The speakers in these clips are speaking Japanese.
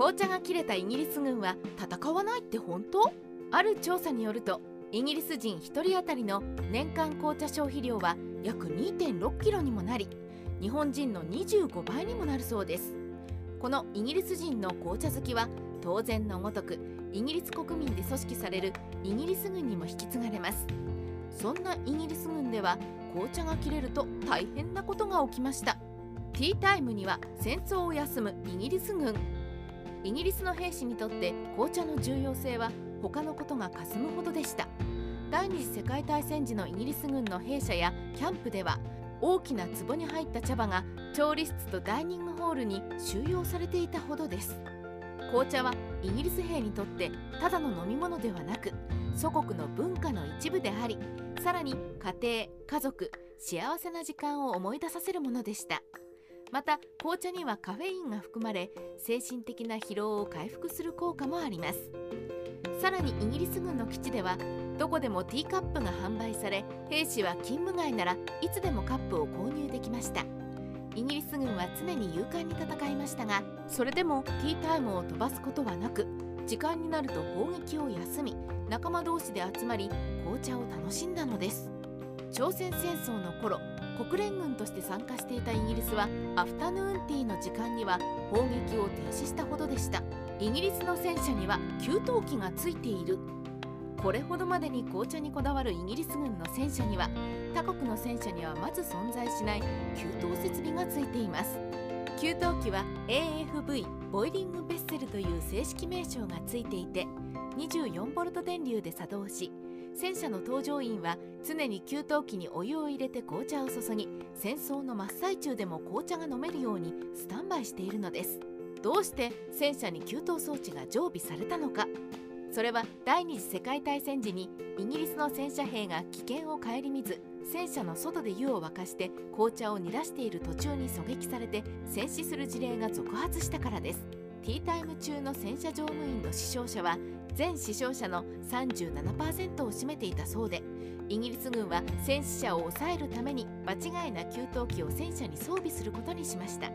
紅茶が切れたイギリス軍は戦わないって本当？ある調査によるとイギリス人1人当たりの年間紅茶消費量は約2.6キロにもなり日本人の25倍にもなるそうです。このイギリス人の紅茶好きは当然のごとくイギリス国民で組織されるイギリス軍にも引き継がれます。そんなイギリス軍では紅茶が切れると大変なことが起きました。ティータイムには戦争を休むイギリス軍。イギリスの兵士にとって紅茶の重要性は他のことが霞むほどでした。第二次世界大戦時のイギリス軍の兵舎やキャンプでは大きな壺に入った茶葉が調理室とダイニングホールに収容されていたほどです。紅茶はイギリス兵にとってただの飲み物ではなく祖国の文化の一部でありさらに家庭家族幸せな時間を思い出させるものでした。また紅茶にはカフェインが含まれ精神的な疲労を回復する効果もあります。さらにイギリス軍の基地ではどこでもティーカップが販売され兵士は勤務外ならいつでもカップを購入できました。イギリス軍は常に勇敢に戦いましたがそれでもティータイムを飛ばすことはなく時間になると砲撃を休み仲間同士で集まり紅茶を楽しんだのです。朝鮮戦争の頃国連軍として参加していたイギリスはアフタヌーンティーの時間には砲撃を停止したほどでした。イギリスの戦車には給湯器がついている。これほどまでに紅茶にこだわるイギリス軍の戦車には他国の戦車にはまず存在しない給湯設備がついています。給湯器は AFV ボイリングベッセルという正式名称がついていて 24V 電流で作動し戦車の搭乗員は常に給湯器にお湯を入れて紅茶を注ぎ戦争の真っ最中でも紅茶が飲めるようにスタンバイしているのです。どうして戦車に給湯装置が常備されたのか。それは第二次世界大戦時にイギリスの戦車兵が危険を顧みず戦車の外で湯を沸かして紅茶を煮出している途中に狙撃されて戦死する事例が続発したからです。ティータイム中の戦車乗務員の死傷者は全死傷者の37%を占めていたそうでイギリス軍は戦死者を抑えるために間違いな給湯器を戦車に装備することにしました。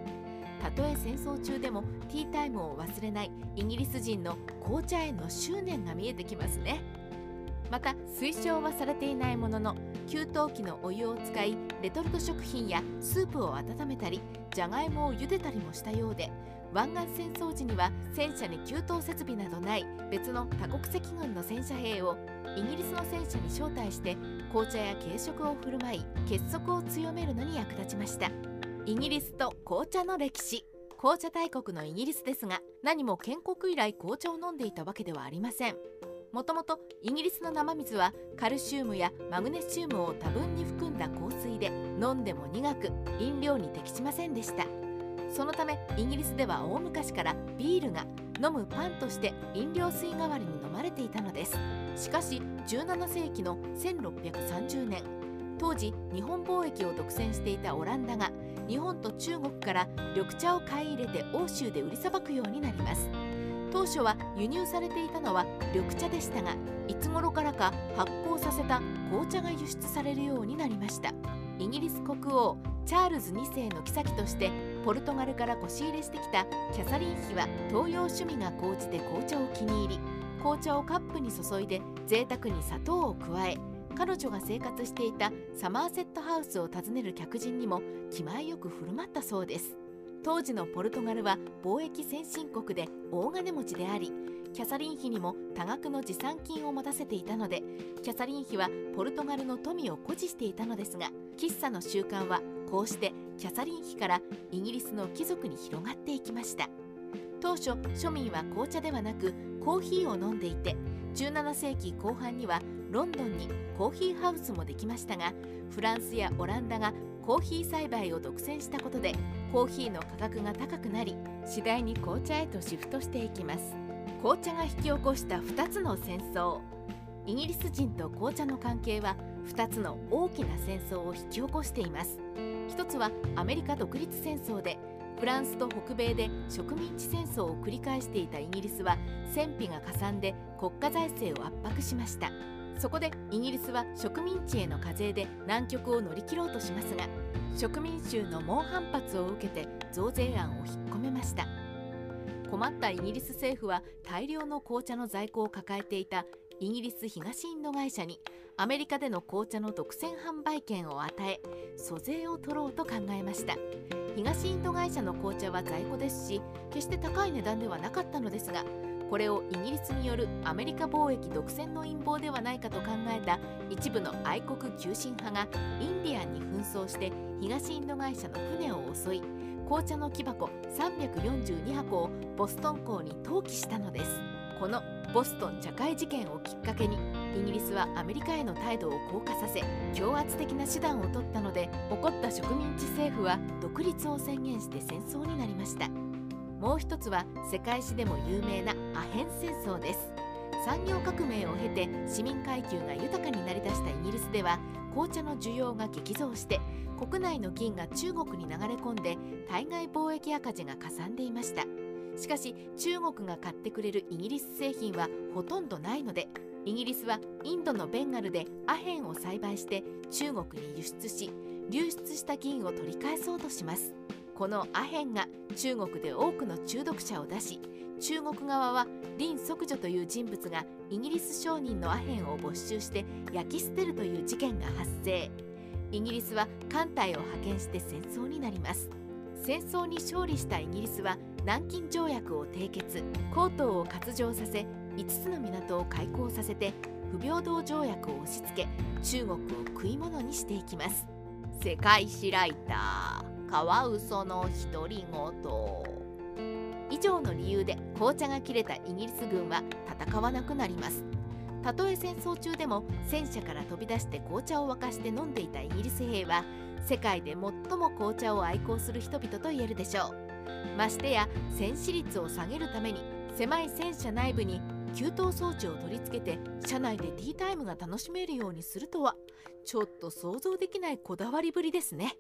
たとえ戦争中でもティータイムを忘れないイギリス人の紅茶への執念が見えてきますね。また推奨はされていないものの給湯器のお湯を使いレトルト食品やスープを温めたりじゃがいもを茹でたりもしたようで湾岸戦争時には戦車に給湯設備などない別の多国籍軍の戦車兵をイギリスの戦車に招待して紅茶や軽食を振る舞い結束を強めるのに役立ちました。イギリスと紅茶の歴史。紅茶大国のイギリスですが何も建国以来紅茶を飲んでいたわけではありません。もともとイギリスの生水はカルシウムやマグネシウムを多分に含んだ香水で飲んでも苦く飲料に適しませんでした。そのためイギリスでは大昔からビールが飲むパンとして飲料水代わりに飲まれていたのです。しかし17世紀の1630年当時日本貿易を独占していたオランダが日本と中国から緑茶を買い入れて欧州で売りさばくようになります。当初は輸入されていたのは緑茶でしたがいつ頃からか発酵させた紅茶が輸出されるようになりました。イギリス国王チャールズ2世の妃としてポルトガルから腰入れしてきたキャサリン妃は東洋趣味が高じて紅茶を気に入り紅茶をカップに注いで贅沢に砂糖を加え彼女が生活していたサマーセットハウスを訪ねる客人にも気前よく振る舞ったそうです。当時のポルトガルは貿易先進国で大金持ちでありキャサリン妃にも多額の持参金を持たせていたのでキャサリン妃はポルトガルの富を誇示していたのですが喫茶の習慣はこうしてキャサリン妃からイギリスの貴族に広がっていきました。当初庶民は紅茶ではなくコーヒーを飲んでいて17世紀後半にはロンドンにコーヒーハウスもできましたがフランスやオランダがコーヒー栽培を独占したことでコーヒーの価格が高くなり次第に紅茶へとシフトしていきます。紅茶が引き起こした2つの戦争。イギリス人と紅茶の関係は2つの大きな戦争を引き起こしています。一つはアメリカ独立戦争でフランスと北米で植民地戦争を繰り返していたイギリスは戦費がかさんで国家財政を圧迫しました。そこでイギリスは植民地への課税で難局を乗り切ろうとしますが植民衆の猛反発を受けて増税案を引っ込めました。困ったイギリス政府は大量の紅茶の在庫を抱えていたイギリス東インド会社にアメリカでの紅茶の独占販売権を与え租税を取ろうと考えました。東インド会社の紅茶は在庫ですし決して高い値段ではなかったのですがこれをイギリスによるアメリカ貿易独占の陰謀ではないかと考えた一部の愛国急進派がインディアンに紛争して東インド会社の船を襲い紅茶の木箱342箱をボストン港に投棄したのです。このボストン茶会事件をきっかけにイギリスはアメリカへの態度を硬化させ強圧的な手段を取ったので怒った植民地政府は独立を宣言して戦争になりました。もう一つは世界史でも有名なアヘン戦争です。産業革命を経て市民階級が豊かになりだしたイギリスでは紅茶の需要が激増して国内の銀が中国に流れ込んで対外貿易赤字がかさんでいました。しかし中国が買ってくれるイギリス製品はほとんどないのでイギリスはインドのベンガルでアヘンを栽培して中国に輸出し流出した銀を取り返そうとします。このアヘンが中国で多くの中毒者を出し中国側は林即女という人物がイギリス商人のアヘンを没収して焼き捨てるという事件が発生。イギリスは艦隊を派遣して戦争になります。戦争に勝利したイギリスは南京条約を締結。江東を割譲させ5つの港を開港させて不平等条約を押し付け中国を食い物にしていきます。世界史ライター。カワウソの独り言。以上の理由で紅茶が切れたイギリス軍は戦わなくなります。たとえ戦争中でも戦車から飛び出して紅茶を沸かして飲んでいたイギリス兵は世界で最も紅茶を愛好する人々と言えるでしょう。ましてや戦死率を下げるために狭い戦車内部に給湯装置を取り付けて車内でティータイムが楽しめるようにするとはちょっと想像できないこだわりぶりですね。